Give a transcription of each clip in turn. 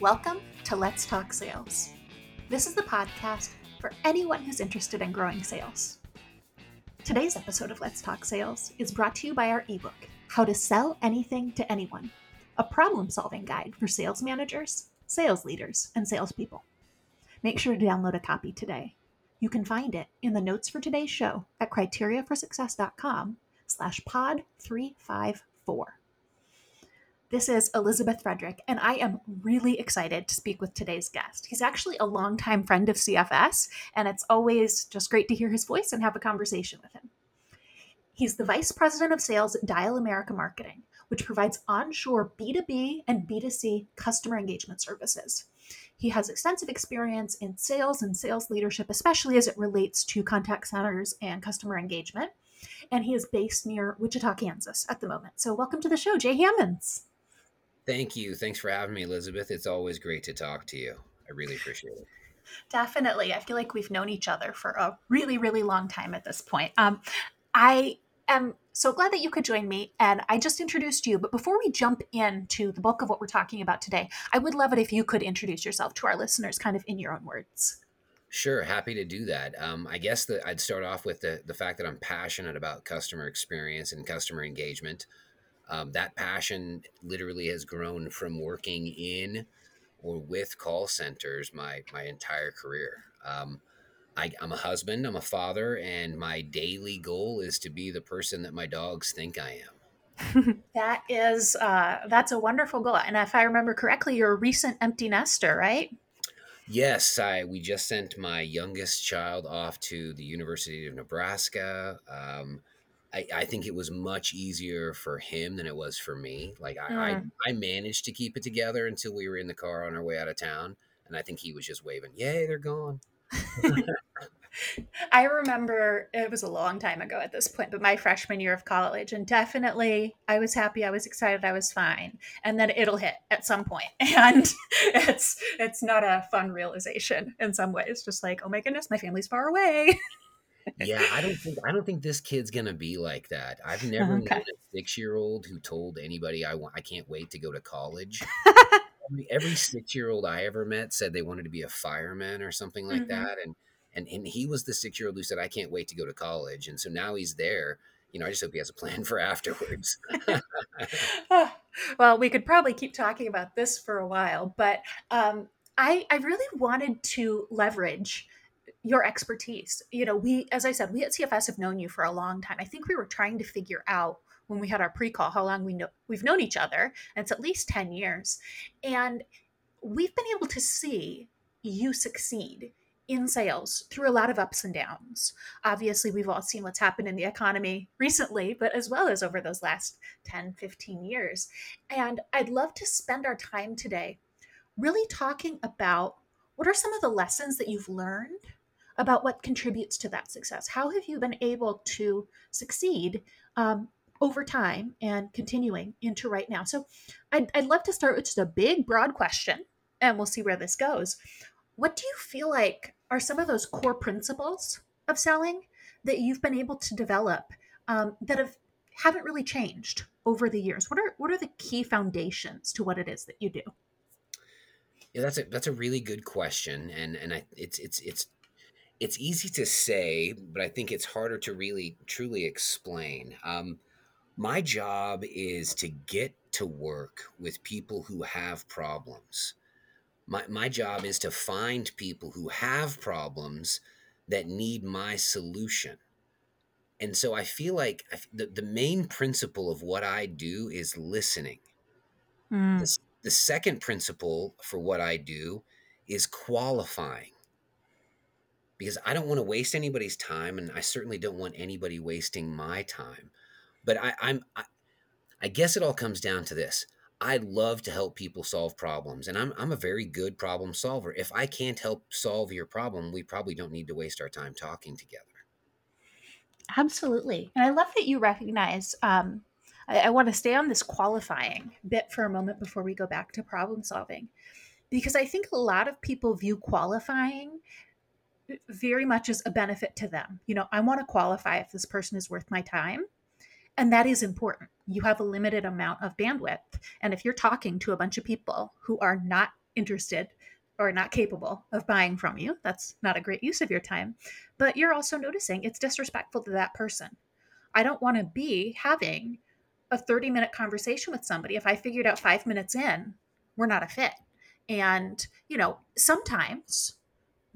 Welcome to Let's Talk Sales. This is the podcast for anyone who's interested in growing sales. Today's episode of Let's Talk Sales is brought to you by our ebook, How to Sell Anything to Anyone, a problem solving guide for sales managers, sales leaders, and salespeople. Make sure to download a copy today. You can find it in the notes for today's show at criteriaforsuccess.com slash pod 354. This is Elizabeth Frederick, and I am really excited to speak with today's guest. He's actually a longtime friend of CFS, and it's always just great to hear his voice and have a conversation with him. He's the Vice President of Sales at Dial America Marketing, which provides onshore B2B and B2C customer engagement services. He has extensive experience in sales and sales leadership, especially as it relates to contact centers and customer engagement. And he is based near Wichita, Kansas at the moment. So, welcome to the show, Jay Hammonds. Thank you. Thanks for having me, Elizabeth. It's always great to talk to you. I really appreciate it. Definitely. I feel like we've known each other for a really, really long time at this point. Um, I am so glad that you could join me. And I just introduced you. But before we jump into the bulk of what we're talking about today, I would love it if you could introduce yourself to our listeners kind of in your own words. Sure, happy to do that. Um, I guess that I'd start off with the, the fact that I'm passionate about customer experience and customer engagement. Um, that passion literally has grown from working in or with call centers my my entire career. Um, I, am a husband, I'm a father, and my daily goal is to be the person that my dogs think I am. that is uh, that's a wonderful goal, and if I remember correctly, you're a recent empty nester, right? Yes, I we just sent my youngest child off to the University of Nebraska. Um, I, I, think it was much easier for him than it was for me. Like I, mm. I, I, managed to keep it together until we were in the car on our way out of town, and I think he was just waving, "Yay, they're gone." I remember it was a long time ago at this point, but my freshman year of college, and definitely I was happy, I was excited, I was fine, and then it'll hit at some point, and it's it's not a fun realization in some ways. Just like, oh my goodness, my family's far away. yeah, I don't think I don't think this kid's gonna be like that. I've never okay. known a six year old who told anybody I want I can't wait to go to college. every, every six year old I ever met said they wanted to be a fireman or something like mm-hmm. that, and and and he was the six year old who said I can't wait to go to college, and so now he's there. You know, I just hope he has a plan for afterwards. well, we could probably keep talking about this for a while, but um, I I really wanted to leverage your expertise. You know, we, as I said, we at CFS have known you for a long time. I think we were trying to figure out when we had our pre-call how long we know we've known each other, and it's at least 10 years. And we've been able to see you succeed in sales through a lot of ups and downs. Obviously, we've all seen what's happened in the economy recently, but as well as over those last 10, 15 years. And I'd love to spend our time today really talking about what are some of the lessons that you've learned about what contributes to that success. How have you been able to succeed um, over time and continuing into right now? So I'd, I'd love to start with just a big, broad question, and we'll see where this goes. What do you feel like are some of those core principles of selling that you've been able to develop um, that have haven't really changed over the years? What are what are the key foundations to what it is that you do? Yeah, that's a that's a really good question, and and I it's it's it's it's easy to say, but I think it's harder to really truly explain. Um, my job is to get to work with people who have problems. My, my job is to find people who have problems that need my solution. And so I feel like the, the main principle of what I do is listening. Mm. The, the second principle for what I do is qualifying because I don't want to waste anybody's time, and I certainly don't want anybody wasting my time. But I, I'm, I, I guess it all comes down to this. I love to help people solve problems, and I'm, I'm a very good problem solver. If I can't help solve your problem, we probably don't need to waste our time talking together. Absolutely. And I love that you recognize. Um, I, I want to stay on this qualifying bit for a moment before we go back to problem solving, because I think a lot of people view qualifying very much as a benefit to them. You know, I want to qualify if this person is worth my time. And that is important. You have a limited amount of bandwidth. And if you're talking to a bunch of people who are not interested or not capable of buying from you. That's not a great use of your time. But you're also noticing it's disrespectful to that person. I don't want to be having a 30 minute conversation with somebody if I figured out five minutes in, we're not a fit. And, you know, sometimes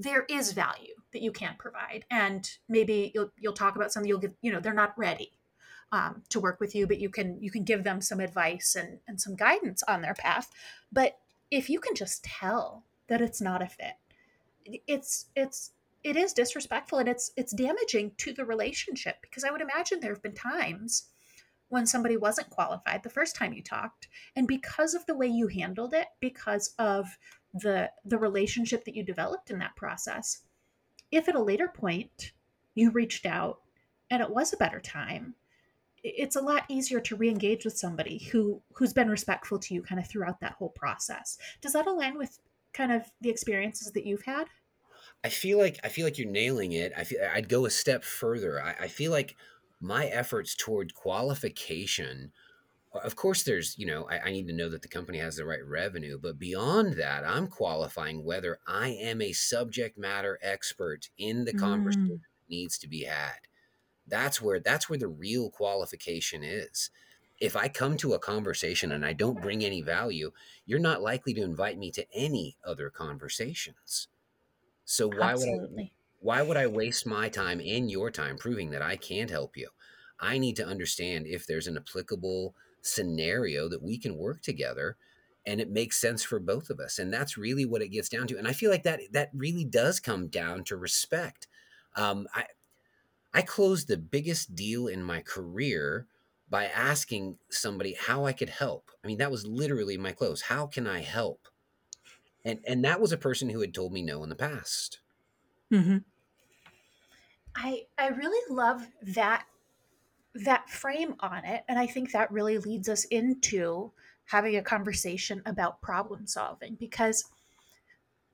there is value that you can provide. And maybe you'll you'll talk about something you'll give, you know, they're not ready um, to work with you, but you can you can give them some advice and, and some guidance on their path. But if you can just tell that it's not a fit, it's it's it is disrespectful and it's it's damaging to the relationship because I would imagine there have been times when somebody wasn't qualified the first time you talked and because of the way you handled it because of the the relationship that you developed in that process if at a later point you reached out and it was a better time it's a lot easier to re-engage with somebody who who's been respectful to you kind of throughout that whole process. Does that align with kind of the experiences that you've had? I feel like i feel like you're nailing it. I feel i'd go a step further. I, I feel like my efforts toward qualification of course there's you know I, I, need to know that the company has the right revenue but beyond that i'm qualifying whether i am a subject matter expert in the conversation mm. that needs to be had that's where that's where the real qualification is if i come to a conversation and i don't bring any value you're not likely to invite me to any other conversations so why Absolutely. would i why would I waste my time and your time proving that I can't help you? I need to understand if there's an applicable scenario that we can work together and it makes sense for both of us. And that's really what it gets down to. And I feel like that that really does come down to respect. Um, I I closed the biggest deal in my career by asking somebody how I could help. I mean, that was literally my close. How can I help? And and that was a person who had told me no in the past. Mm-hmm. I I really love that that frame on it and I think that really leads us into having a conversation about problem solving because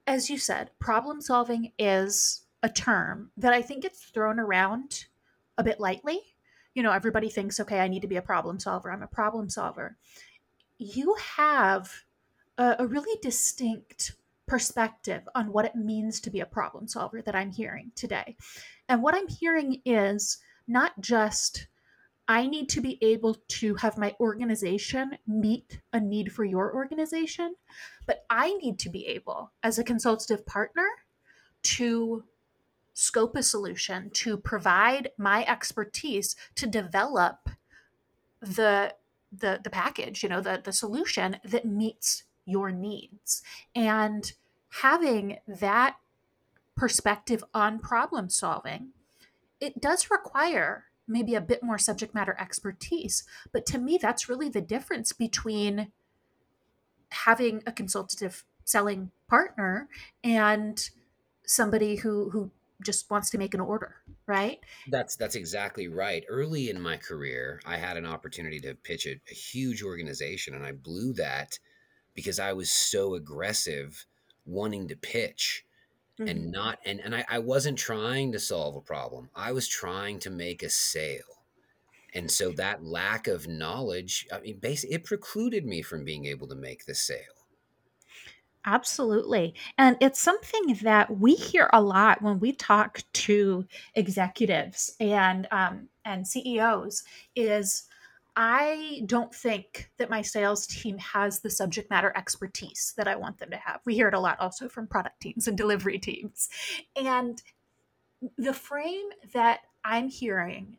as you said, problem solving is a term that I think gets thrown around a bit lightly. You know, everybody thinks, okay, I need to be a problem solver. I'm a problem solver. You have a, a really distinct perspective on what it means to be a problem solver that I'm hearing today. And what I'm hearing is not just I need to be able to have my organization meet a need for your organization, but I need to be able, as a consultative partner, to scope a solution, to provide my expertise to develop the the the package, you know, the the solution that meets your needs. And having that perspective on problem solving, it does require maybe a bit more subject matter expertise. But to me, that's really the difference between having a consultative selling partner and somebody who who just wants to make an order right? That's that's exactly right. Early in my career i had an opportunity to pitch a, a huge organization and i blew that because i was so aggressive wanting to pitch mm-hmm. and not and, and I, I wasn't trying to solve a problem i was trying to make a sale and so that lack of knowledge i mean basically it precluded me from being able to make the sale Absolutely. And it's something that we hear a lot when we talk to executives and um, and CEOs is I don't think that my sales team has the subject matter expertise that I want them to have. We hear it a lot also from product teams and delivery teams. And the frame that I'm hearing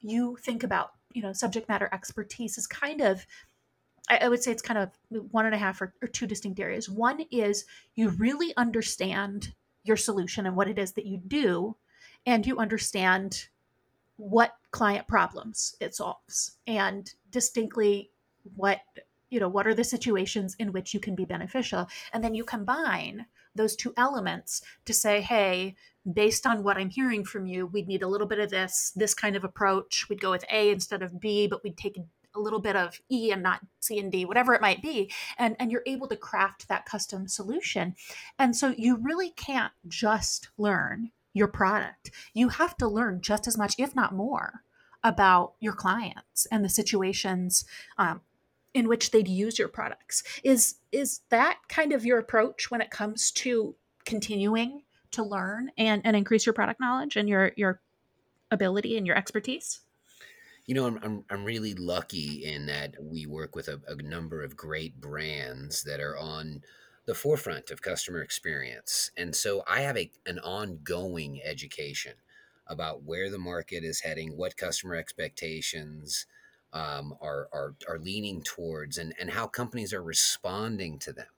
you think about, you know, subject matter expertise is kind of I, would say it's kind of one and a half or, or two distinct areas. One is you really understand your solution and what it is that you do, and you understand what client problems it solves and distinctly what you know what are the situations in which you can be beneficial? And then you combine those two elements to say hey based on what i'm hearing from you we'd need a little bit of this this kind of approach. We'd go with a instead of b but we'd take a little bit of e and not c and d whatever it might be. And and you're able to craft that custom solution. And so you really can't just learn your product. You have to learn just as much, if not more, about your clients and the situations um, in which they'd use your products. Is is that kind of your approach when it comes to continuing to learn and, and increase your product knowledge and your your ability and your expertise? You know, I'm, I'm, I'm really lucky in that we work with a, a number of great brands that are on the forefront of customer experience. And so I have a, an ongoing education about where the market is heading, what customer expectations um, are, are, are leaning towards, and, and how companies are responding to them.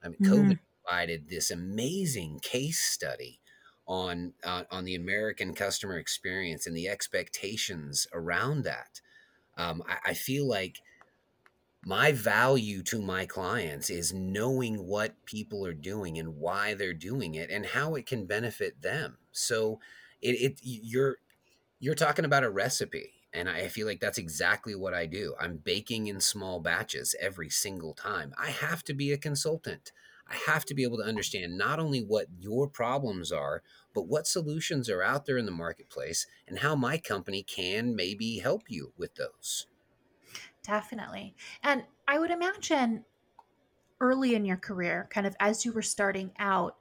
I mean, Mm, COVID provided this amazing case study on uh, on the American customer experience and the expectations around that. Um, I, I feel like my value to my clients is knowing what people are doing and why they're doing it and how it can benefit them. So it, it you're you're talking about a recipe and I feel like that's exactly what I do. I'm baking in small batches every single time. I have to be a consultant. I have to be able to understand not only what your problems are, but what solutions are out there in the marketplace and how my company can maybe help you with those. Definitely. And I would imagine early in your career, kind of as you were starting out,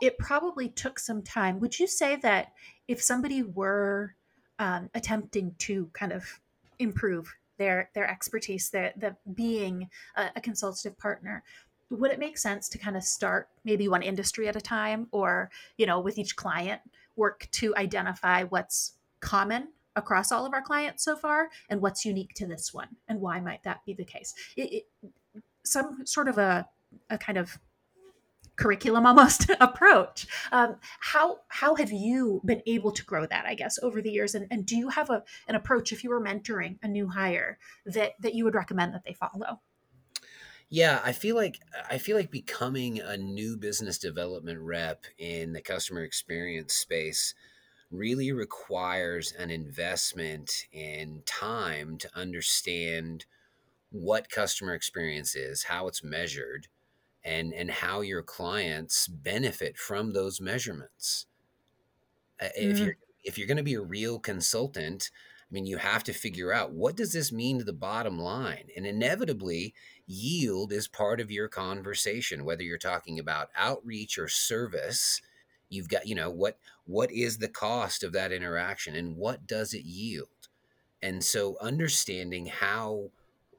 it probably took some time. Would you say that if somebody were um, attempting to kind of improve their their expertise, their the being a, a consultative partner, would it make sense to kind of start maybe one industry at a time, or you know, with each client, work to identify what's common across all of our clients so far and what's unique to this one and why might that be the case it, it, some sort of a, a kind of curriculum almost approach. Um, how how have you been able to grow that? I guess over the years, and, and do you have a an approach if you were mentoring a new hire that that you would recommend that they follow? Yeah, I feel like I feel like becoming a new business development rep in the customer experience space really requires an investment in time to understand what customer experience is, how it's measured, and and how your clients benefit from those measurements. Uh, If Mm, you're if you're going to be a real consultant, I mean, you have to figure out what does this mean to the bottom line, and inevitably, yield is part of your conversation. Whether you're talking about outreach or service, you've got you know what what is the cost of that interaction, and what does it yield, and so understanding how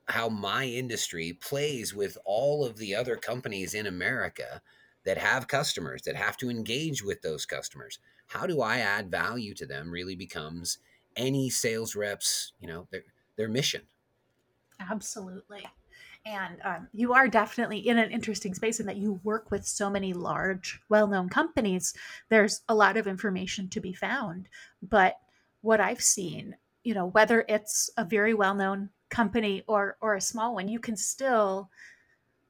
how my industry plays with all of the other companies in America that have customers that have to engage with those customers. How do I add value to them really becomes any sales reps, you know, their their mission. absolutely. And um, you are definitely in an interesting space in that you work with so many large, well known companies. There's a lot of information to be found. But what I've seen, you know, whether it's a very well known company or, or a small one, you can still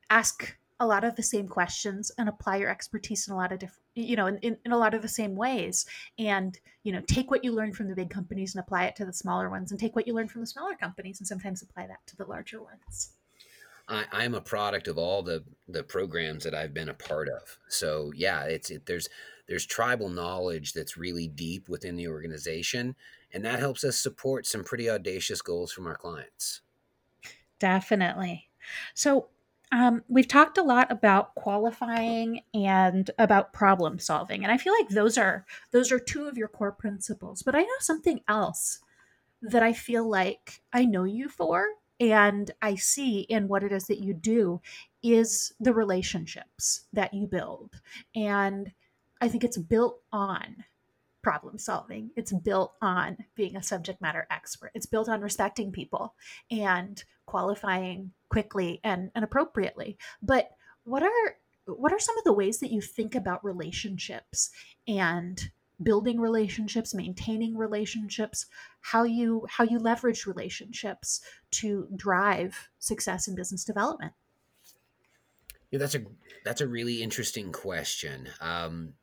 ask a lot of the same questions and apply your expertise in a lot of different you know in, in, in a lot of the same ways and you know take what you learn from the big companies and apply it to the smaller ones and take what you learn from the smaller companies and sometimes apply that to the larger ones I, I'm a product of all the the programs that I've been a part of. So yeah, it's it, there's there's tribal knowledge that's really deep within the organization, and that helps us support some pretty audacious goals from our clients. Definitely. So, um, we've talked a lot about qualifying and about problem solving, and I feel like those are those are two of your core principles. But I know something else that I feel like I know you for and I see in what it is that you do is the relationships that you build. And I think it's built on problem solving. It's built on being a subject matter expert. It's built on respecting people and qualifying quickly and, and appropriately. But what are what are some of the ways that you think about relationships and building relationships, maintaining relationships, how you how you leverage relationships to drive success in business development? Yeah, that's a that's a really interesting question. Um,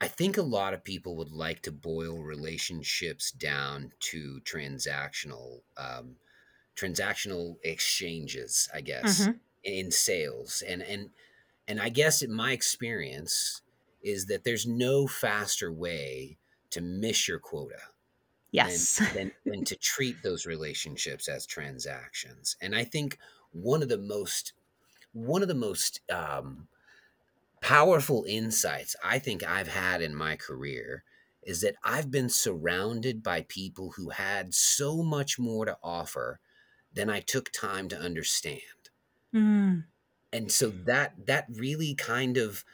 I think a lot of people would like to boil relationships down to transactional um, transactional exchanges, I guess, hmm in sales. And and and I guess in my experience is that there's no faster way to miss your quota than Yes. than than to treat those relationships as transactions. And I think one of the most one of the most um, powerful insights I think I've had in my career is that I've been surrounded by people who had so much more to offer than I took time to understand. Mm. And so that that really kind of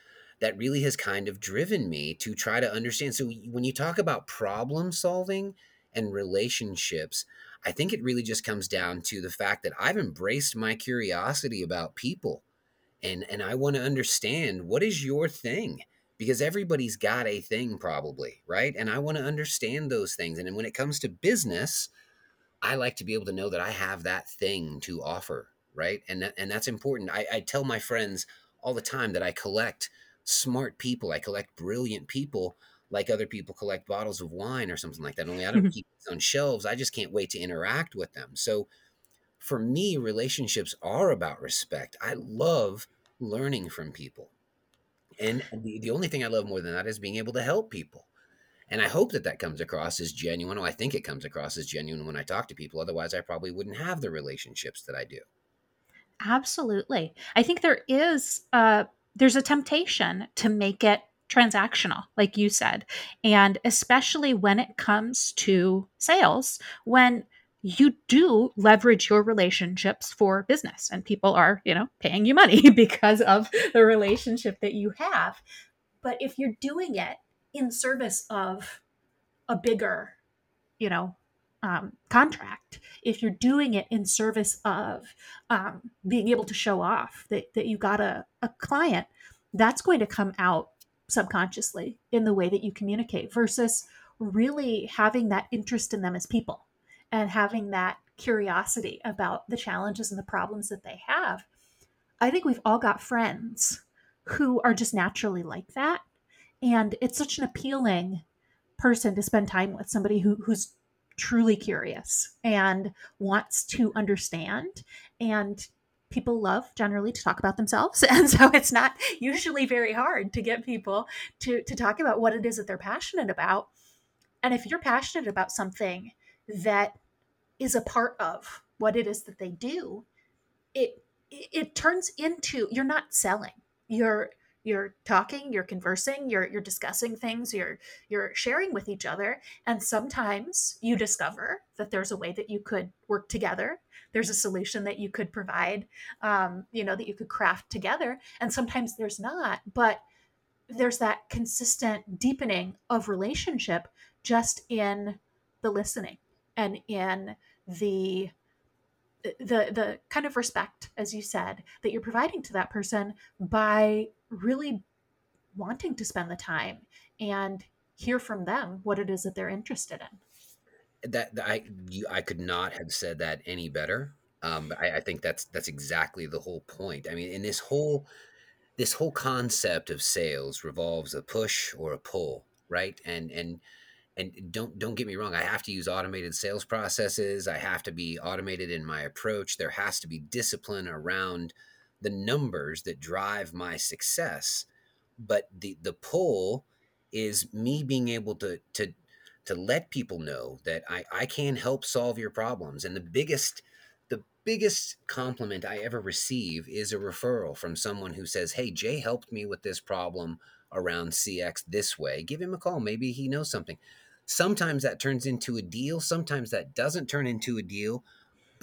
that really has kind of driven me to try to understand. So when you talk about problem solving and relationships, I think it really just comes down to the fact that I've embraced my curiosity about people and and I want to understand what is your thing because everybody's got a thing probably, right? And I want to understand those things. And when it comes to business, I like to be able to know that I have that thing to offer, right? And that, and that's important. I, I tell my friends all the time that I collect smart people. I collect brilliant people like other people collect bottles of wine or something like that. Only I don't keep these on shelves. I just can't wait to interact with them. So for me, relationships are about respect. I love learning from people. And the, the only thing I love more than that is being able to help people. And I hope that that comes across as genuine. Well, I think it comes across as genuine when I talk to people. Otherwise, I probably wouldn't have the relationships that I do. Absolutely. I think there is uh there's a temptation to make it transactional like you said. And especially when it comes to sales when you do leverage your relationships for business and people are, you know, paying you money because of the relationship that you have. But if you're doing it in service of a bigger, you know, um, contract, if you're doing it in service of um, being able to show off that, that you got a, a client, that's going to come out subconsciously in the way that you communicate versus really having that interest in them as people and having that curiosity about the challenges and the problems that they have. I think we've all got friends who are just naturally like that. And it's such an appealing person to spend time with somebody who, who's truly curious and wants to understand and people love generally to talk about themselves. And so it's not usually very hard to get people to to talk about what it is that they're passionate about. And if you're passionate about something that is a part of what it is that they do it it turns into you're not selling. You're you're talking you're conversing you're you're discussing things you're you're sharing with each other and sometimes you discover that there's a way that you could work together there's a solution that you could provide um, you know that you could craft together and sometimes there's not but there's that consistent deepening of relationship just in the listening and in the the the kind of respect as you said that you're providing to that person by really wanting to spend the time and hear from them what it is that they're interested in. That i you, i could not have said that any better. Um, I, I think that's that's exactly the whole point. I mean in this whole this whole concept of sales revolves a push or a pull right? And and and don't don't get me wrong i have to use automated sales processes. I have to be automated in my approach. There has to be discipline around the numbers that drive my success but the the pull is me being able to to to let people know that I, I can help solve your problems. And the biggest the biggest compliment i ever receive is a referral from someone who says hey jay helped me with this problem around cx this way. Give him a call. Maybe he knows something. Sometimes that turns into a deal, sometimes that doesn't turn into a deal,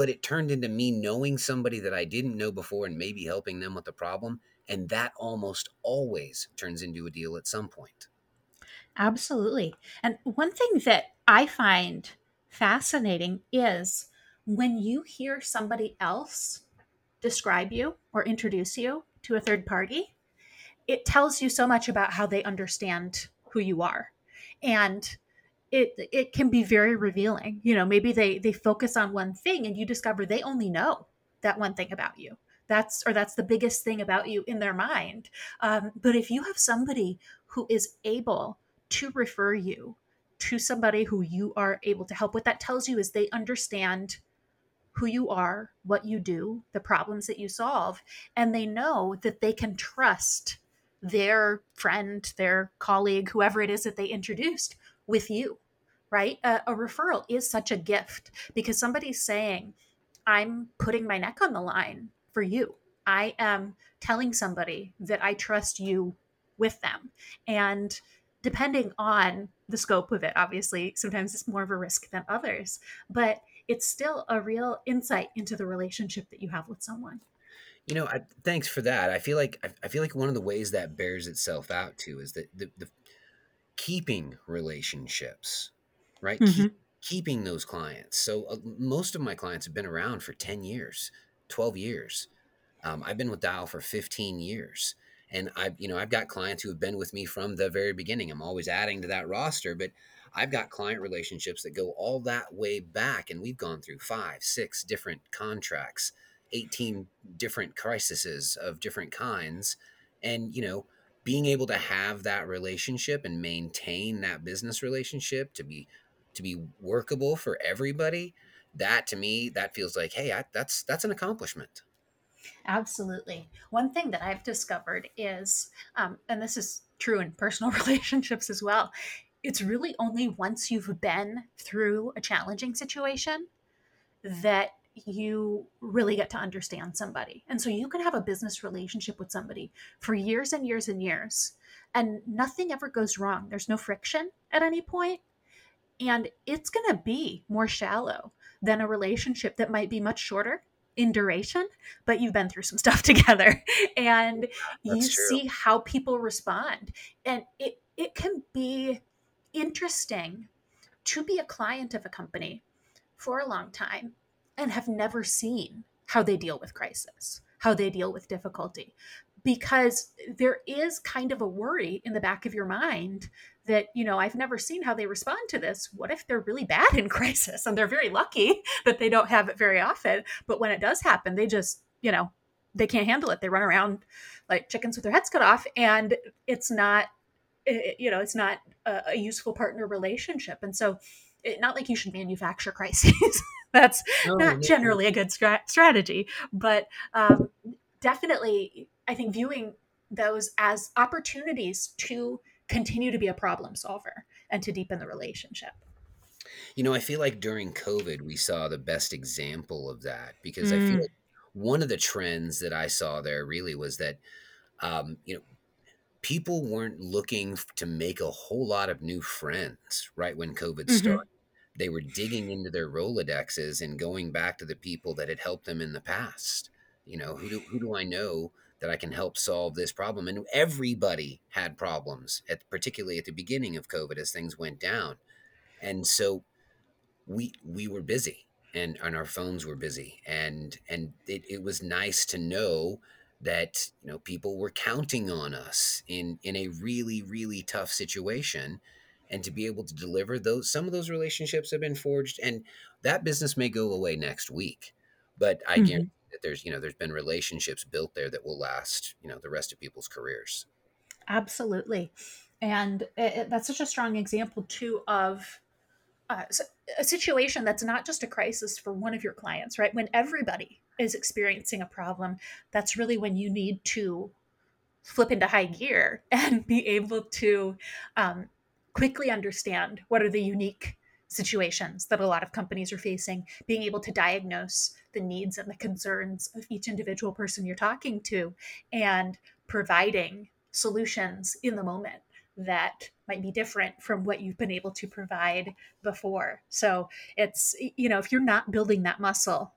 but it turned into me knowing somebody that I didn't know before and maybe helping them with the problem. And that almost always turns into a deal at some point. Absolutely. And one thing that I find fascinating is when you hear somebody else describe you or introduce you to a third party, it tells you so much about how they understand who you are. And it it can be very revealing. You know maybe they they focus on one thing and you discover they only know that one thing about you. That's or that's the biggest thing about you in their mind. Um, but if you have somebody who is able to refer you to somebody who you are able to help what that tells you is they understand who you are what you do the problems that you solve and they know that they can trust their friend their colleague whoever it is that they introduced with you, right? A, a referral is such a gift because somebody's saying, I'm putting my neck on the line for you. I am telling somebody that I trust you with them. And depending on the scope of it, obviously, sometimes it's more of a risk than others, but it's still a real insight into the relationship that you have with someone. You know, I, thanks for that. I feel like I, feel like one of the ways that bears itself out too is that the, the keeping relationships, right? Mm-hmm. Keep, keeping those clients. So uh, most of my clients have been around for 10 years, 12 years. Um, I've been with Dial for 15 years. And I've, you know, I've got clients who have been with me from the very beginning. I'm always adding to that roster, but I've got client relationships that go all that way back. And we've gone through five, six different contracts, 18 different crises of different kinds. And, you know, being able to have that relationship and maintain that business relationship to be to be workable for everybody that to me that feels like hey I, that's that's an accomplishment Absolutely. One thing that I've discovered is, um, and this is true in personal relationships as well, it's really only once you've been through a challenging situation that you really get to understand somebody. And so you can have a business relationship with somebody for years and years and years, and nothing ever goes wrong. There's no friction at any point, and it's going to be more shallow than a relationship that might be much shorter in duration, but you've been through some stuff together and you true see how people respond. And it it can be interesting to be a client of a company for a long time and have never seen how they deal with crisis, how they deal with difficulty. Because there is kind of a worry in the back of your mind that, you know, I've never seen how they respond to this. What if they're really bad in crisis? And they're very lucky that they don't have it very often. But when it does happen, they just, you know, they can't handle it. They run around like chickens with their heads cut off. And it's not, it, you know, it's not a, a useful partner relationship. And so, it, not like you should manufacture crises. That's no, not no, generally a good stra- strategy, but um, definitely, I think viewing those as opportunities to continue to be a problem solver and to deepen the relationship. you know i feel like during covid we saw the best example of that because i feel Mm, like one of the trends that i saw there really was that um, you know people weren't looking to make a whole lot of new friends right when covid mhm, started. They were digging into their rolodexes and going back to the people that had helped them in the past you know who do, who do i know that i can help solve this problem? And everybody had problems at particularly at the beginning of covid as things went down. And so we we were busy and and our phones were busy. And and it, it was nice to know that you know people were counting on us in in a really really tough situation and to be able to deliver those some of those relationships have been forged. And that business may go away next week but i guarantee mhm. That there's you know there's been relationships built there that will last you know the rest of people's careers Absolutely. And it, it- that's such a strong example, too, of uh, a situation that's not just a crisis for one of your clients, right? When everybody is experiencing a problem, that's really when you need to flip into high gear and be able to um, quickly understand what are the unique situations that a lot of companies are facing, being able to diagnose the needs and the concerns of each individual person you're talking to, and providing solutions in the moment that might be different from what you've been able to provide before. So it's, you know, if you're not building that muscle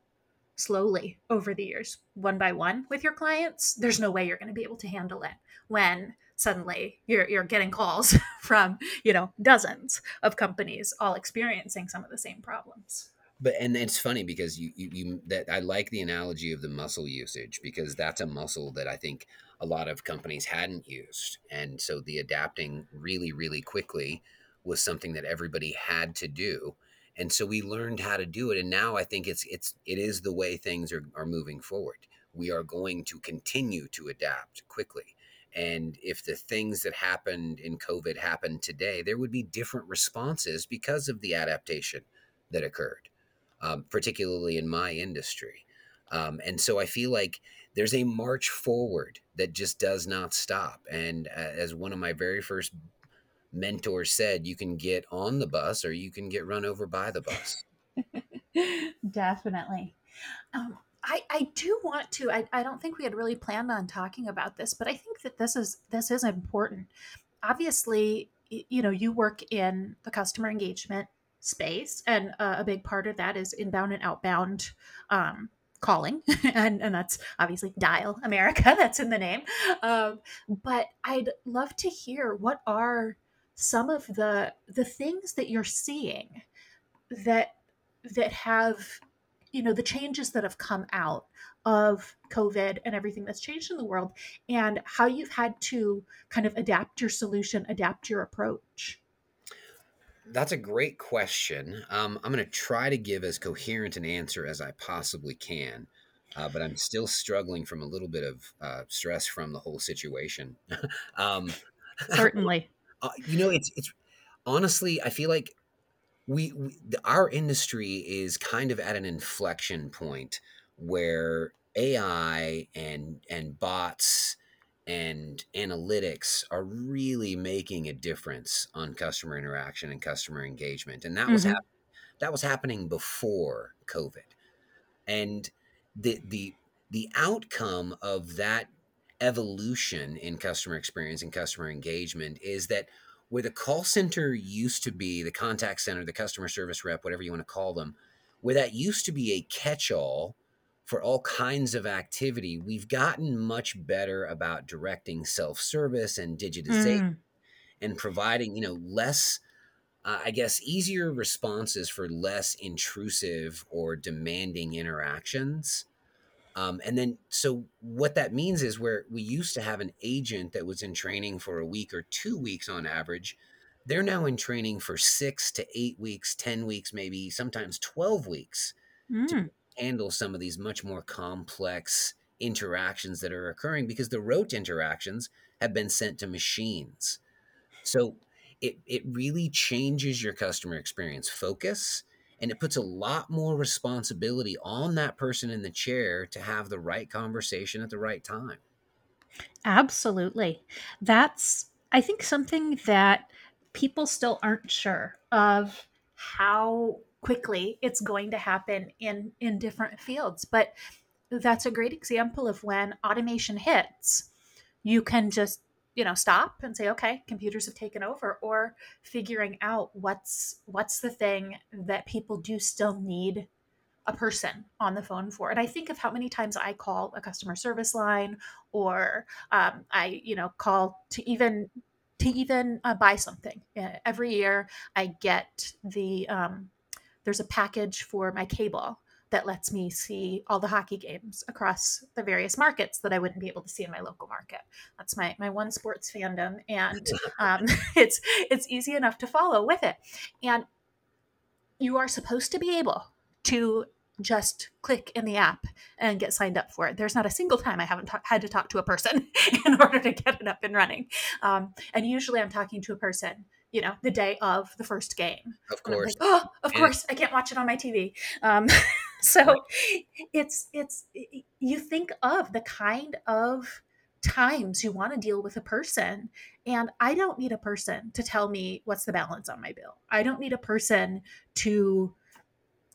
slowly over the years, one by one with your clients, there's no way you're going to be able to handle it when suddenly you're you're getting calls from, you know, dozens of companies all experiencing some of the same problems. But and it's funny because you, you you that I like the analogy of the muscle usage because that's a muscle that I think a lot of companies hadn't used, and so the adapting really really quickly was something that everybody had to do, and so we learned how to do it, and now I think it's it's it is the way things are are moving forward. We are going to continue to adapt quickly. And if the things that happened in COVID happened today, there would be different responses because of the adaptation that occurred um, particularly in my industry. Um, and so I feel like there's a march forward that just does not stop. And uh, as one of my very first mentors said, you can get on the bus or you can get run over by the bus. Definitely. Um, I, I do want to. I, I don't think we had really planned on talking about this, but I think that this is this is important. Obviously, you know, you work in the customer engagement space, and uh, a big part of that is inbound and outbound um, calling, and and that's obviously Dial America. That's in the name. Um, but I'd love to hear what are some of the the things that you're seeing that that have you know the changes that have come out of covid and everything that's changed in the world and how you've had to kind of adapt your solution adapt your approach That's a great question. Um, I'm going to try to give as coherent an answer as I possibly can, uh, but I'm still struggling from a little bit of uh, stress from the whole situation. um, certainly uh, you know, it's it's honestly, I feel like we, we our industry is kind of at an inflection point where AI and and bots and analytics are really making a difference on customer interaction and customer engagement and that was hmm hap- that was happening before covid. And the the the outcome of that evolution in customer experience and customer engagement is that where the call center used to be the contact center the customer service rep whatever you want to call them where that used to be a catch-all for all kinds of activity we've gotten much better about directing self-service and digitization mm, and providing you know less uh, I guess easier responses for less intrusive or demanding interactions. Um, and then, so what that means is where we used to have an agent that was in training for a week or two weeks on average, they're now in training for six to eight weeks, 10 weeks, maybe sometimes 12 weeks to mm. handle some of these much more complex interactions that are occurring because the rote interactions have been sent to machines. So it it really changes your customer experience focus and it puts a lot more responsibility on that person in the chair to have the right conversation at the right time. absolutely that's i think something that people still aren't sure of how quickly it's going to happen in in different fields but that's a great example of when automation hits you can just you know stop and say okay computers have taken over or figuring out what's what's the thing that people do still need a person on the phone for. And i think of how many times i call a customer service line or um, i you know call to even to even uh, buy something. Uh, every year i get the um, there's a package for my cable that lets me see all the hockey games across the various markets that I wouldn't be able to see in my local market. That's my my one sports fandom, and um, it's it's easy enough to follow with it. And you are supposed to be able to just click in the app and get signed up for it. There's not a single time I haven't ta- had to talk to a person in order to get it up and running. Um, and usually I'm talking to a person, you know, the day of the first game. Of course. like, oh, of And course, I can't watch it on my TV. Um, so it's, it's, you think of the kind of times you want to deal with a person. And I don't need a person to tell me what's the balance on my bill. I don't need a person to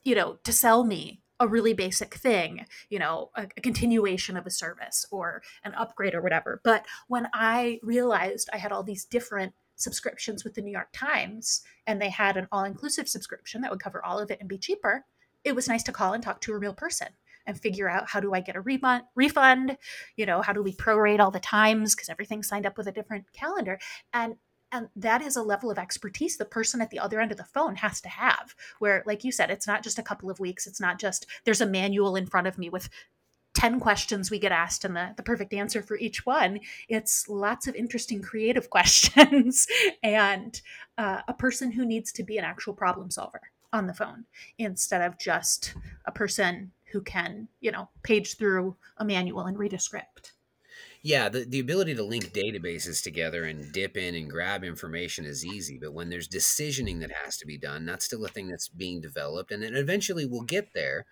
you know, to sell me a really basic thing, you know, a, a, continuation of a service or an upgrade or whatever. But when I realized I had all these different subscriptions with the New York Times and they had an all inclusive subscription that would cover all of it and be cheaper, it was nice to call and talk to a real person and figure out how do I get a refund, you know, how do we prorate all the times because everything's signed up with a different calendar. And and that is a level of expertise the person at the other end of the phone has to have where like you said it's not just a couple of weeks it's not just there's a manual in front of me with 10 questions we get asked and the, the perfect answer for each one. It's lots of interesting creative questions and uh, a person who needs to be an actual problem solver on the phone instead of just a person who can you know page through a manual and read a script Yeah, the, the ability to link databases together and dip in and grab information is easy, but when there's decisioning that has to be done, that's still a thing that's being developed, and then eventually we'll get there.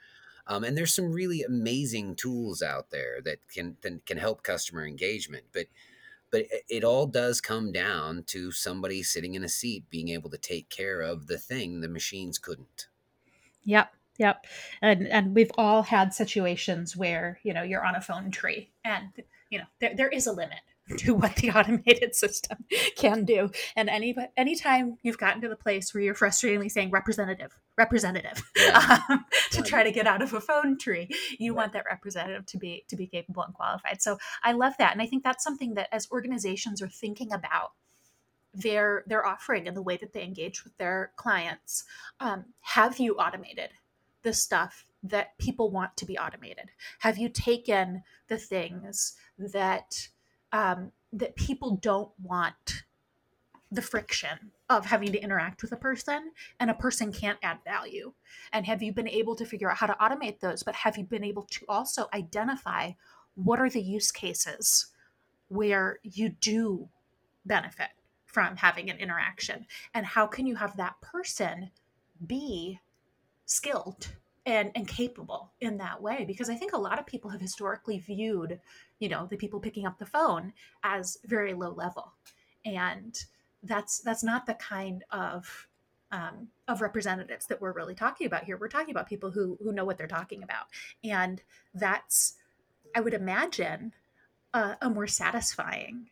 Um, and there's some really amazing tools out there that can that can help customer engagement, but but it, all does come down to somebody sitting in a seat being able to take care of the thing the machines couldn't. yep Yep. And and we've all had situations where, you know, you're on a phone tree and you know, there, there is a limit to what the automated system can do. And any anytime you've gotten to the place where you're frustratingly saying representative, representative, yeah. um, to try to get out of a phone tree, you want that representative to be to be capable and qualified. So I love that, and I think that's something that as organizations are thinking about their their offering and the way that they engage with their clients, um, have you automated the stuff that people want to be automated? Have you taken the things that um, that people don't want the friction of having to interact with a person and a person can't add value. And have you been able to figure out how to automate those but have you been able to also identify what are the use cases where you do benefit from having an interaction? And how can you have that person be skilled and and capable in that way because i think a lot of people have historically viewed you know the people picking up the phone as very low level. And that's that's not the kind of um, of representatives that we're really talking about here. We're talking about people who who know what they're talking about. And that's i would imagine a more satisfying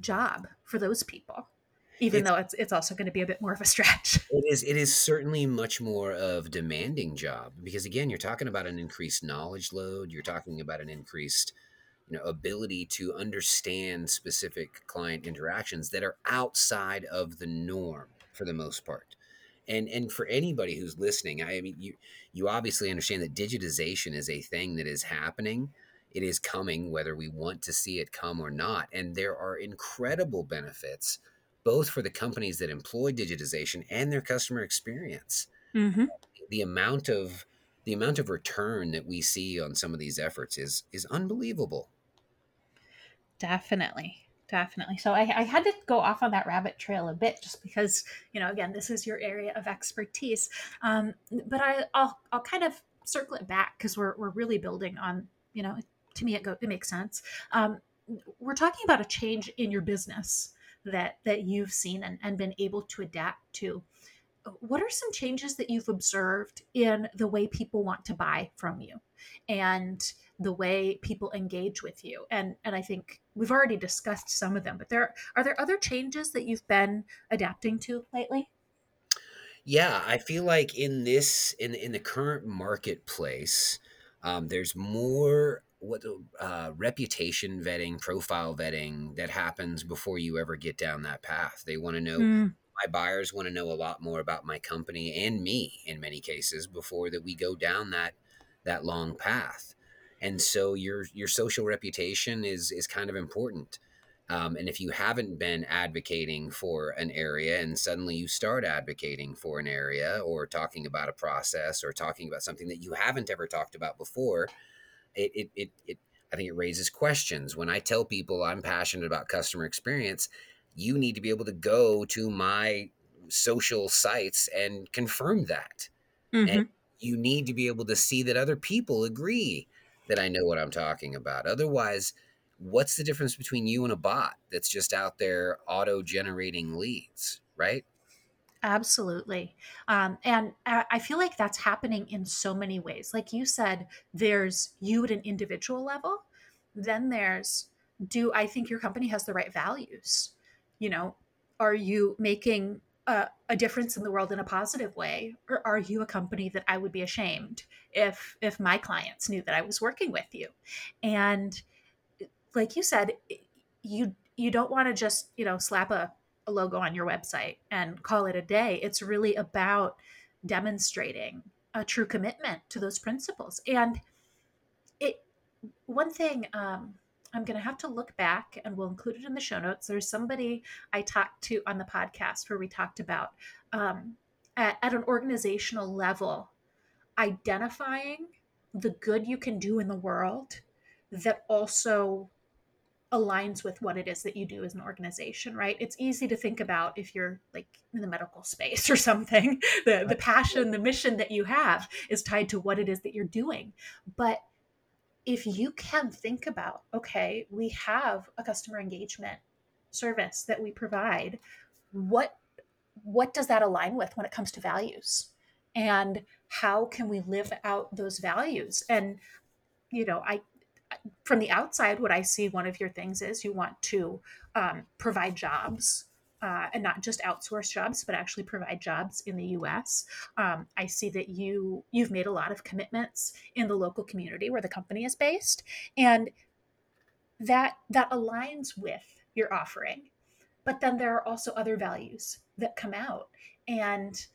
job for those people even it's, though it's it's also going to be a bit more of a stretch. It is it is certainly much more of a demanding job because again, you're talking about an increased knowledge load, you're talking about an increased you know ability to understand specific client interactions that are outside of the norm for the most part. And and for anybody who's listening, I mean you you obviously understand that digitization is a thing that is happening. It is coming whether we want to see it come or not. And there are incredible benefits both for the companies that employ digitization and their customer experience. Mm-hmm. The amount of the amount of return that we see on some of these efforts is is unbelievable. Definitely. Definitely. So I, I, had to go off on that rabbit trail a bit just because, you know, again, this is your area of expertise. Um, but I, will I'll kind of circle it back because we're, we're really building on, you know, to me, it, go, it makes sense. Um, we're talking about a change in your business that that you've seen and, and been able to adapt to. What are some changes that you've observed in the way people want to buy from you and the way people engage with you? And and i think we've already discussed some of them but there are there other changes that you've been adapting to lately? Yeah i feel like in this in in the current marketplace um, there's more what uh, reputation vetting, profile vetting that happens before you ever get down that path. They want to know. Mm. My buyers want to know a lot more about my company and me in many cases before that we go down that that long path. And so your your social reputation is is kind of important. Um, and if you haven't been advocating for an area and suddenly you start advocating for an area or talking about a process or talking about something that you haven't ever talked about before, it, it, it, it I think it raises questions. When I tell people I'm passionate about customer experience, you need to be able to go to my social sites and confirm that. Mm-hmm. And you need to be able to see that other people agree that I know what I'm talking about. Otherwise, what's the difference between you and a bot that's just out there auto generating leads, right? Absolutely. Um, and I feel like that's happening in so many ways. Like you said, there's you at an individual level, then there's do I think your company has the right values? You know, are you making a, a, difference in the world in a positive way or are you a company that i would be ashamed if if my clients knew that i was working with you and like you said you you don't want to just you know slap a a logo on your website and call it a day. It's really about demonstrating a true commitment to those principles. And it one thing um, I'm going to have to look back and we'll include it in the show notes. There's somebody I talked to on the podcast where we talked about um, at, at an organizational level identifying the good you can do in the world that also aligns with what it is that you do as an organization right? It's easy to think about if you're like in the medical space or something. The the passion the mission that you have is tied to what it is that you're doing. But if you can think about okay we have a customer engagement service that we provide what what does that align with when it comes to values? And how can we live out those values? And you know i from the outside what i see one of your things is you want to um, provide jobs uh, and not just outsource jobs, but actually provide jobs in the U.S. Um, I see that you you've made a lot of commitments in the local community where the company is based, and that that aligns with your offering. But then there are also other values that come out, and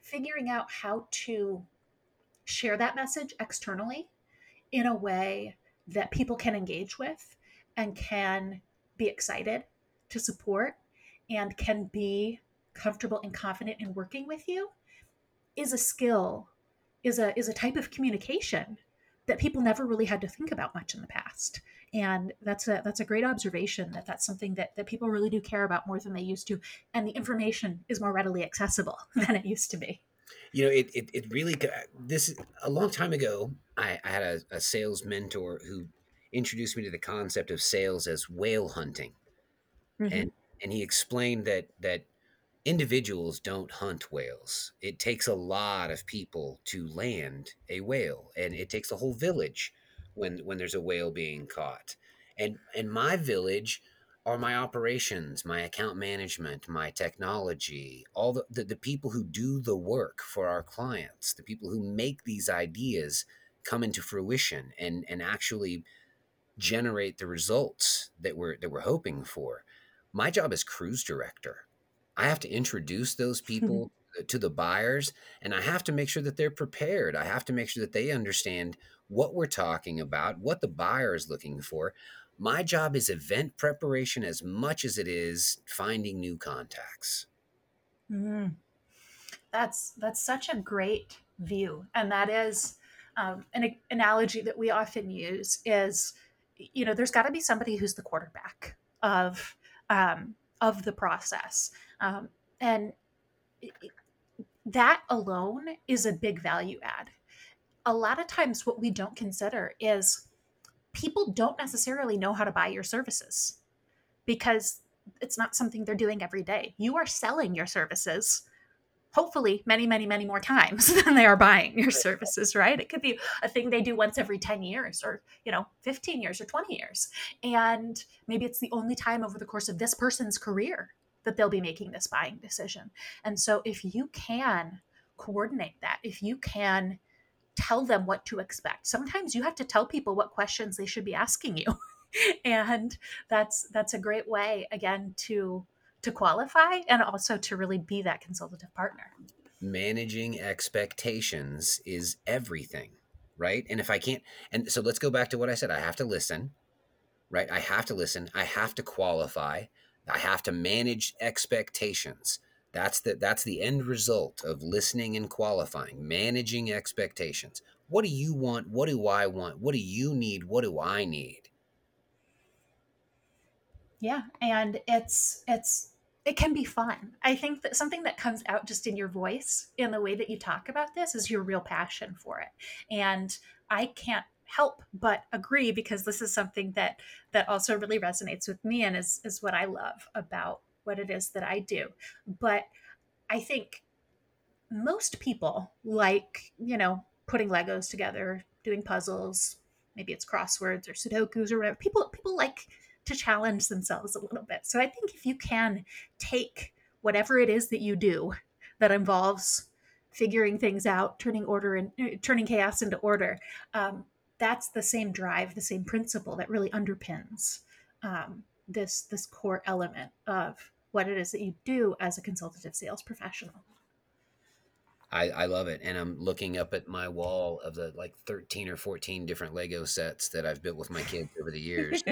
figuring out how to share that message externally in a way that people can engage with and can be excited to support and can be comfortable and confident in working with you is a skill is a is a type of communication that people never really had to think about much in the past. And that's a that's a great observation that that's something that, that people really do care about more than they used to. And the information is more readily accessible than it used to be you know it, it, it really this a long time ago i, I had a, a sales mentor who introduced me to the concept of sales as whale hunting mm-hmm. and and he explained that that individuals don't hunt whales. It takes a lot of people to land a whale, and it takes a whole village when when there's a whale being caught. And and my village are my operations, my account management, my technology, all the, the, the people who do the work for our clients, the people who make these ideas come into fruition and and actually generate the results that we're that we're hoping for my job as cruise director. I have to introduce those people to the buyers and I have to make sure that they're prepared. I have to make sure that they understand what we're talking about, what the buyer is looking for. My job is event preparation as much as it is finding new contacts. Mm-hmm. That's that's such a great view, and that is um, an analogy that we often use. Is you know, there's got to be somebody who's the quarterback of um, of the process. Um, and that alone is a big value add. A lot of times, what we don't consider is people don't necessarily know how to buy your services because it's not something they're doing every day. You are selling your services hopefully many many many more times than they are buying your services right? It could be a thing they do once every 10 years or you know 15 years or 20 years. And maybe it's the only time over the course of this person's career that they'll be making this buying decision. And so if you can coordinate that if you can tell them what to expect sometimes you have to tell people what questions they should be asking you and that's that's a great way again to to qualify and also to really be that consultative partner. Managing expectations is everything, right? And if I can't, and so let's go back to what I said I have to listen, right? I have to listen, I have to qualify, I have to manage expectations. That's the that's the end result of listening and qualifying, managing expectations. What do you want? What do I want? What do you need? What do I need? Yeah, and it's it's it can be fun. I think that something that comes out just in your voice, in the way that you talk about this, is your real passion for it. And I can't help but agree because this is something that that also really resonates with me and is is what I love about what it is that I do. But I think most people like, you know, putting Legos together, doing puzzles, maybe it's crosswords or sudokus or whatever. People people like to challenge themselves a little bit. So I think if you can take whatever it is that you do that involves figuring things out, turning order and uh, turning chaos into order, um, that's the same drive, the same principle that really underpins um, this this core element of what it is that you do as a consultative sales professional. I, I love it. And I'm looking up at my wall of the like 13 or 14 different Lego sets that I've built with my kids over the years.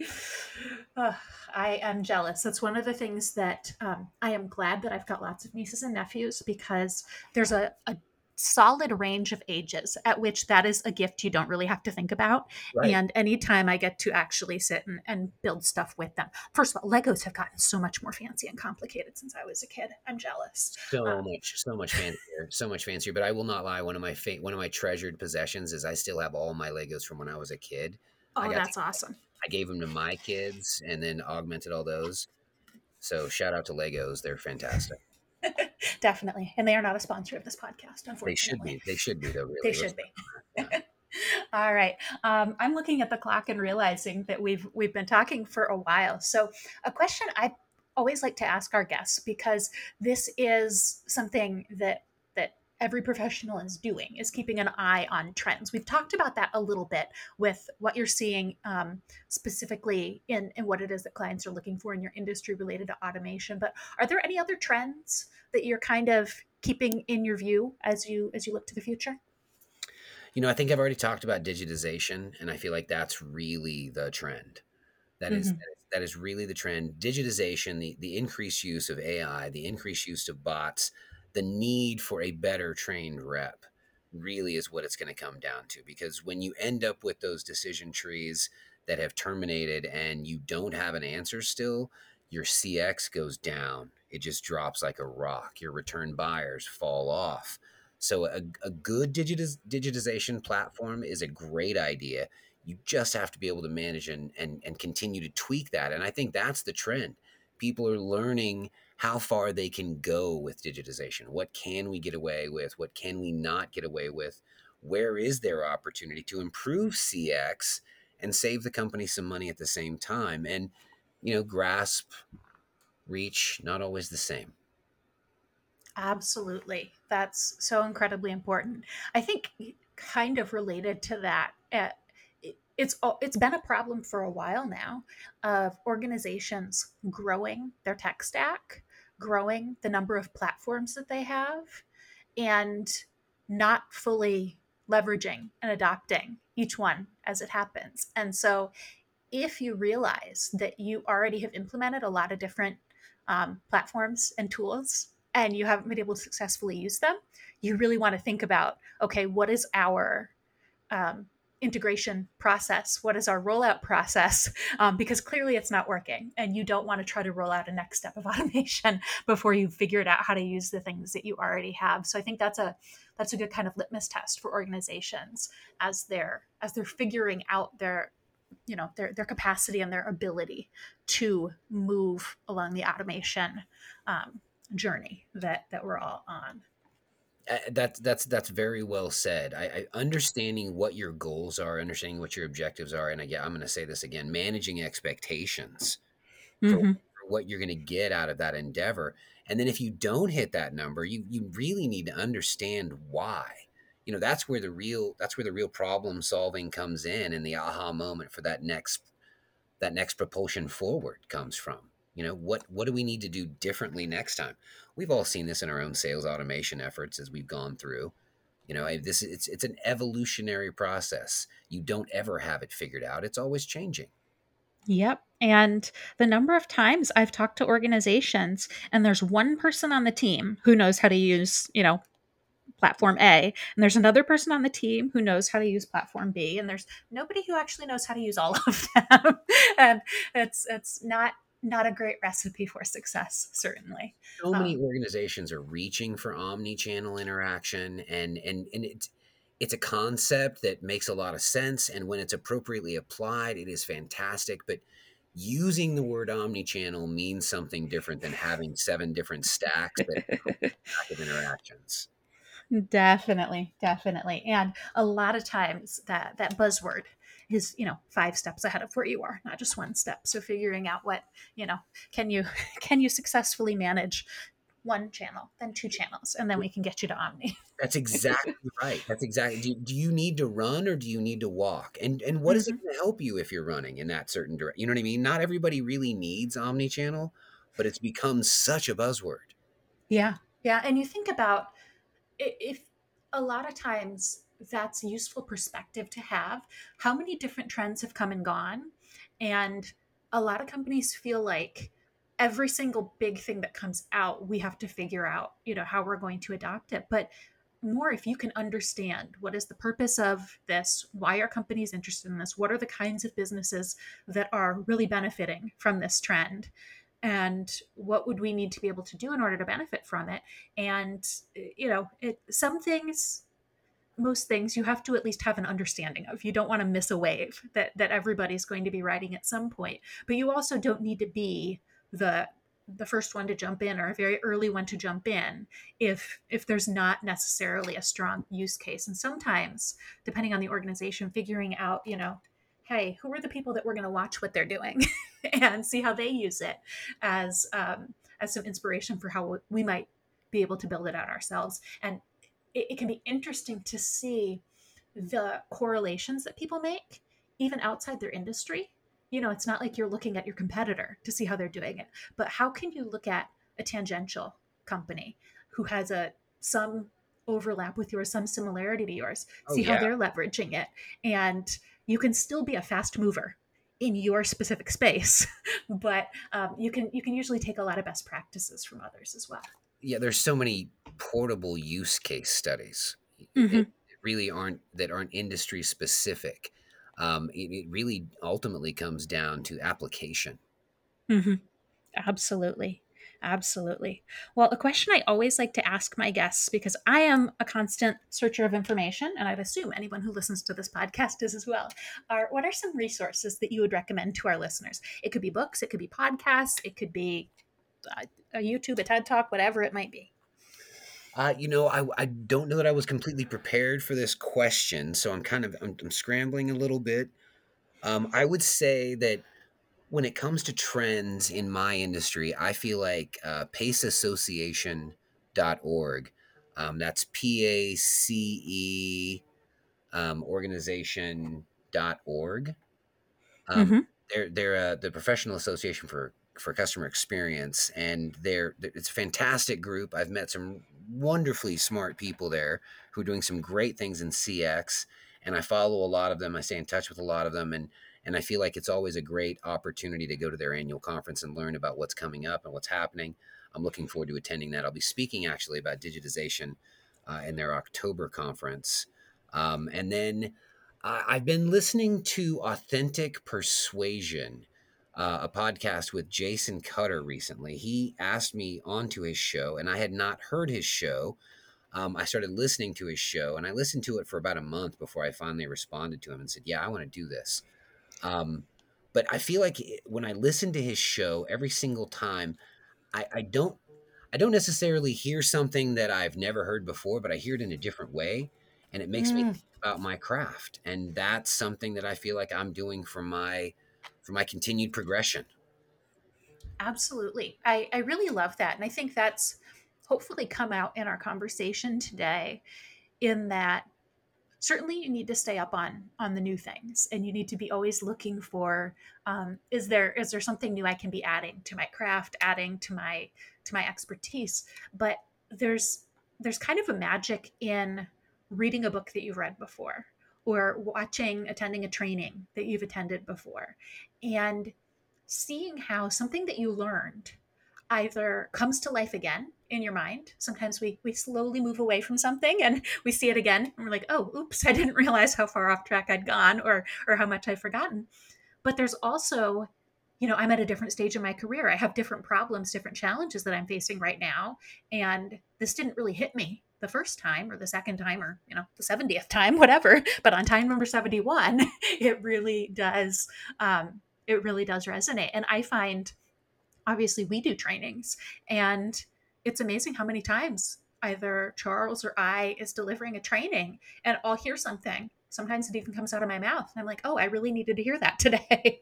oh, I am jealous. That's one of the things that um, I am glad that I've got lots of nieces and nephews because there's a, a solid range of ages at which that is a gift you don't really have to think about. Right. And anytime I get to actually sit and, and build stuff with them, first of all, Legos have gotten so much more fancy and complicated since I was a kid. I'm jealous. So um, much, so much fancier, so much fancier. But I will not lie. One of my fa- one of my treasured possessions is I still have all my Legos from when I was a kid. Oh, that's to, awesome. I gave them to my kids and then augmented all those. So shout out to Legos. They're fantastic. definitely. And they are not a sponsor of this podcast, unfortunately. They should be. They should be, though. Really, they should be. All right. Um, I'm looking at the clock and realizing that we've we've been talking for a while. So, a question I always like to ask our guests because this is something that every professional is doing is keeping an eye on trends. We've talked about that a little bit with what you're seeing um, specifically in, in what it is that clients are looking for in your industry related to automation but are there any other trends that you're kind of keeping in your view as you as you look to the future? You know i think i've already talked about digitization and i feel like that's really the trend. That is, mm-hmm. that is that is really the trend. Digitization the, the increased use of ai the increased use of bots the need for a better trained rep really is what it's going to come down to because when you end up with those decision trees that have terminated and you don't have an answer still your cx goes down. It just drops like a rock. Your return buyers fall off. So a, a good digitiz- digitization platform is a great idea. You just have to be able to manage and, and, and continue to tweak that and i think that's the trend. People are learning how far they can go with digitization. What can we get away with? What can we not get away with? Where is their opportunity to improve CX and save the company some money at the same time? And, you know, grasp, reach, not always the same. Absolutely. That's so incredibly important. I think kind of related to that, uh, it's it's been a problem for a while now of organizations growing their tech stack growing the number of platforms that they have and not fully leveraging and adopting each one as it happens. And so, if you realize that you already have implemented a lot of different um, platforms and tools and you haven't been able to successfully use them, you really want to think about okay, what is our um, integration process? What is our rollout process? Um, because clearly it's not working, and you don't want to try to roll out a next step of automation before you've figured out how to use the things that you already have. So I think that's a that's a good kind of litmus test for organizations as they're as they're figuring out their you know their their capacity and their ability to move along the automation um, journey that that we're all on that's that's that's very well said. I, I, understanding what your goals are, understanding what your objectives are, and again, I'm going to say this again: managing expectations mm-hmm. for, for, what you're going to get out of that endeavor. And then if you don't hit that number, you you really need to understand why. You know, that's where the real that's where the real problem solving comes in, and the aha moment for that next that next propulsion forward comes from. You know, what what do we need to do differently next time? We've all seen this in our own sales automation efforts as we've gone through. You know, this it's it's an evolutionary process. You don't ever have it figured out. It's always changing. Yep. And the number of times I've talked to organizations and there's one person on the team who knows how to use, you know, platform A, and there's another person on the team who knows how to use platform B, and there's nobody who actually knows how to use all of them. and it's it's not not a great recipe for success certainly. So many um, organizations are reaching for omni-channel interaction and and and it's it's a concept that makes a lot of sense and when it's appropriately applied it is fantastic but using the word omni-channel means something different than having seven different stacks of interactions. Definitely definitely and a lot of times that that buzzword is you know five steps ahead of where you are not just one step. So figuring out what you know can you can you successfully manage one channel then two channels and then we can get you to omni. That's exactly right. That's exactly do, do you need to run or do you need to walk? And and what mm-hmm. is it mm-hmm. going to help you if you're running in that certain direction you know what i mean? Not everybody really needs omni channel but it's become such a buzzword. Yeah. Yeah. And you think about if a lot of times that's useful perspective to have. How many different trends have come and gone? And a lot of companies feel like every single big thing that comes out, we have to figure out, you know, how we're going to adopt it. But more if you can understand what is the purpose of this, why are companies interested in this, what are the kinds of businesses that are really benefiting from this trend, and what would we need to be able to do in order to benefit from it and you know it, some things most things you have to at least have an understanding of. You don't want to miss a wave that that everybody's going to be riding at some point. But you also don't need to be the the first one to jump in or a very early one to jump in if if there's not necessarily a strong use case and sometimes depending on the organization figuring out you know hey who are the people that we're going to watch what they're doing and see how they use it as um, as some inspiration for how we might be able to build it out ourselves and it, it can be interesting to see the correlations that people make even outside their industry. You know it's not like you're looking at your competitor to see how they're doing it but how can you look at a tangential company who has a some overlap with yours some similarity to yours Oh see how they're leveraging it? And you can still be a fast mover in your specific space but um, you can you can usually take a lot of best practices from others as well. Yeah, there's so many portable use case studies that hmm really aren't that aren't industry specific. Um, it, it really ultimately comes down to application. Mm-hmm. Absolutely. Absolutely. Well, a question I always like to ask my guests, because I am a constant searcher of information, and I'd assume anyone who listens to this podcast is as well, are what are some resources that you would recommend to our listeners? It could be books, it could be podcasts, it could be uh, a YouTube, a TED Talk, whatever it might be. Uh, you know, I, I don't know that I was completely prepared for this question, so I'm kind of I'm, I'm scrambling a little bit. Um, I would say that when it comes to trends in my industry, I feel like uh, paceassociation.org. Um, that's P A C E um, organization.org. Um, hmm they're they're uh, the professional association for for customer experience, and they're it's a fantastic group. I've met some wonderfully smart people there who are doing some great things in CX, and I follow a lot of them. I stay in touch with a lot of them, and and I feel like it's always a great opportunity to go to their annual conference and learn about what's coming up and what's happening. I'm looking forward to attending that. I'll be speaking actually about digitization uh, in their October conference, um, and then I- I've been listening to Authentic Persuasion, uh, a podcast with Jason Cutter recently. He asked me onto his show, and I had not heard his show. Um, I started listening to his show, and I listened to it for about a month before I finally responded to him and said, "Yeah, I want to do this." Um, but I feel like when I listen to his show, every single time, I, I don't I don't necessarily hear something that I've never heard before, but I hear it in a different way, and it makes me Mm, think about my craft, and that's something that I feel like I'm doing for my for my continued progression. absolutely. I, I really love that. And I think that's hopefully come out in our conversation today in that certainly you need to stay up on on the new things and you need to be always looking for um, is there is there something new i can be adding to my craft adding to my to my expertise but there's there's kind of a magic in reading a book that you've read before or watching attending a training that you've attended before and seeing how something that you learned either comes to life again in your mind. Sometimes we we slowly move away from something and we see it again and we're like, "Oh, oops, I didn't realize how far off track I'd gone or or how much I've forgotten." But there's also you know, I'm at a different stage in my career. I have different problems, different challenges that I'm facing right now, and this didn't really hit me the first time or the second time or, you know, the 70th time, whatever, but on time number 71, it really does um it really does resonate. And I find obviously we do trainings and it's amazing how many times either charles or i is delivering a training and i'll hear something. Sometimes it even comes out of my mouth and i'm like oh i really needed to hear that today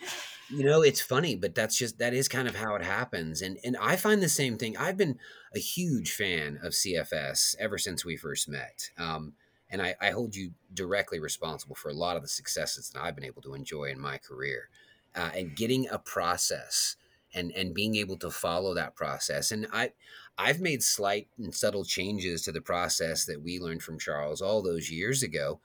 You know, it's funny, but that's just that is kind of how it happens. And and I find the same thing. I've been a huge fan of CFS ever since we first met. Um, and I, I hold you directly responsible for a lot of the successes that I've been able to enjoy in my career. Uh, and getting a process and and being able to follow that process. And I I've made slight and subtle changes to the process that we learned from Charles all those years ago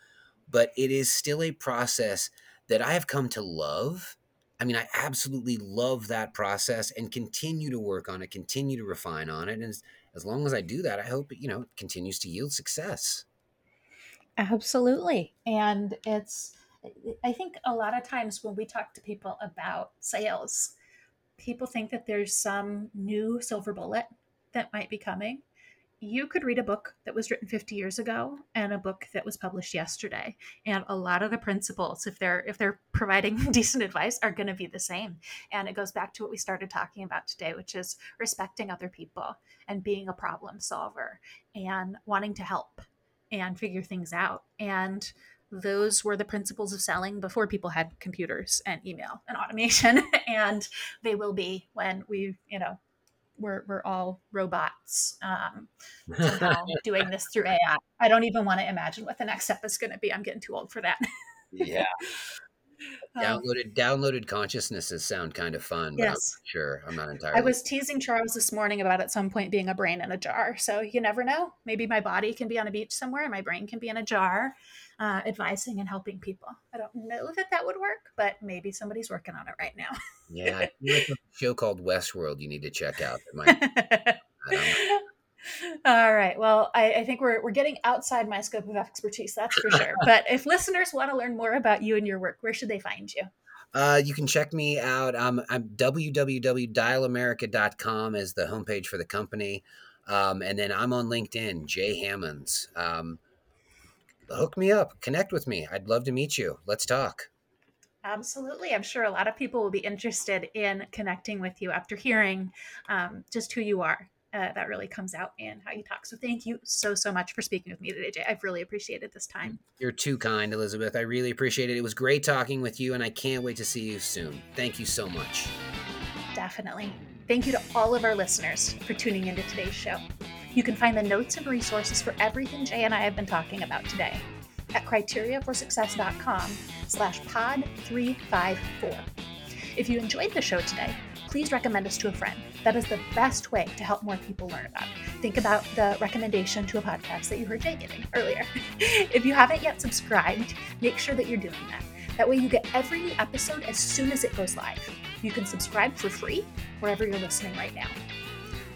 but it is still a process that I have come to love. I mean, I absolutely love that process and continue to work on it, continue to refine on it. And as, as long as I do that, I hope it, you know, it continues to yield success. Absolutely. And it's, eh, I think a lot of times when we talk to people about sales, people think that there's some new silver bullet that might be coming. You could read a book that was written 50 years ago and a book that was published yesterday. And a lot of the principles if they're if they're providing decent advice are going to be the same. And it goes back to what we started talking about today which is respecting other people and being a problem solver and wanting to help and figure things out. And those were the principles of selling before people had computers and email and automation. And they will be when we you know we're we're all robots um, somehow doing this through AI. I don't even want to imagine what the next step is going to be. I'm getting too old for that. yeah. Um, downloaded downloaded consciousnesses sound kind of fun, but yes. I'm sure I'm not entirely. I was teasing Charles this morning about at some point being a brain in a jar. So you never know. Maybe my body can be on a beach somewhere, and my brain can be in a jar, uh, advising and helping people. I don't know that that would work, but maybe somebody's working on it right now. yeah, a show called Westworld you need to check out. Might, All right. Well, I, I, think we're, we're getting outside my scope of expertise, that's for sure. but if listeners want to learn more about you and your work, where should they find you? Uh, you can check me out. Um, I'm www.dialamerica.com is the homepage for the company. Um, and then I'm on LinkedIn, Jay Hammonds. Um, hook me up, connect with me. I'd love to meet you. Let's talk. Absolutely. I'm sure a lot of people will be interested in connecting with you after hearing um, just who you are. Uh, that really comes out in how you talk. So thank you so, so much for speaking with me today, Jay. I've really appreciated this time. You're too kind, Elizabeth. I really appreciate it. It was great talking with you, and I can't wait to see you soon. Thank you so much. Definitely. Thank you to all of our listeners for tuning into today's show. You can find the notes and resources for everything Jay and I have been talking about today at criteriaforsuccess.com slash pod 354. If you enjoyed the show today, please recommend us to a friend. That is the best way to help more people learn about it. Think about the recommendation to a podcast that you heard Jay giving earlier. if you haven't yet subscribed, make sure that you're doing that. That way you get every new episode as soon as it goes live. You can subscribe for free wherever you're listening right now.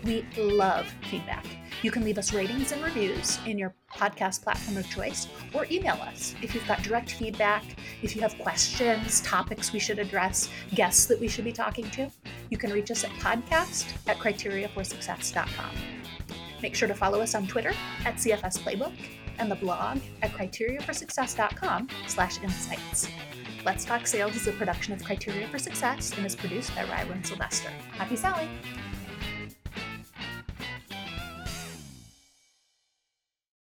We love feedback. You can leave us ratings and reviews in your podcast platform of choice or email us if you've got direct feedback, if you have questions, topics we should address, guests that we should be talking to. You can reach us at podcast at criteriaforsuccess.com. Make sure to follow us on Twitter at CFS Playbook and the blog at criteriaforsuccess.com slash insights. Let's Talk Sales is a production of Criteria for Success and is produced by Ryland Sylvester. Happy selling!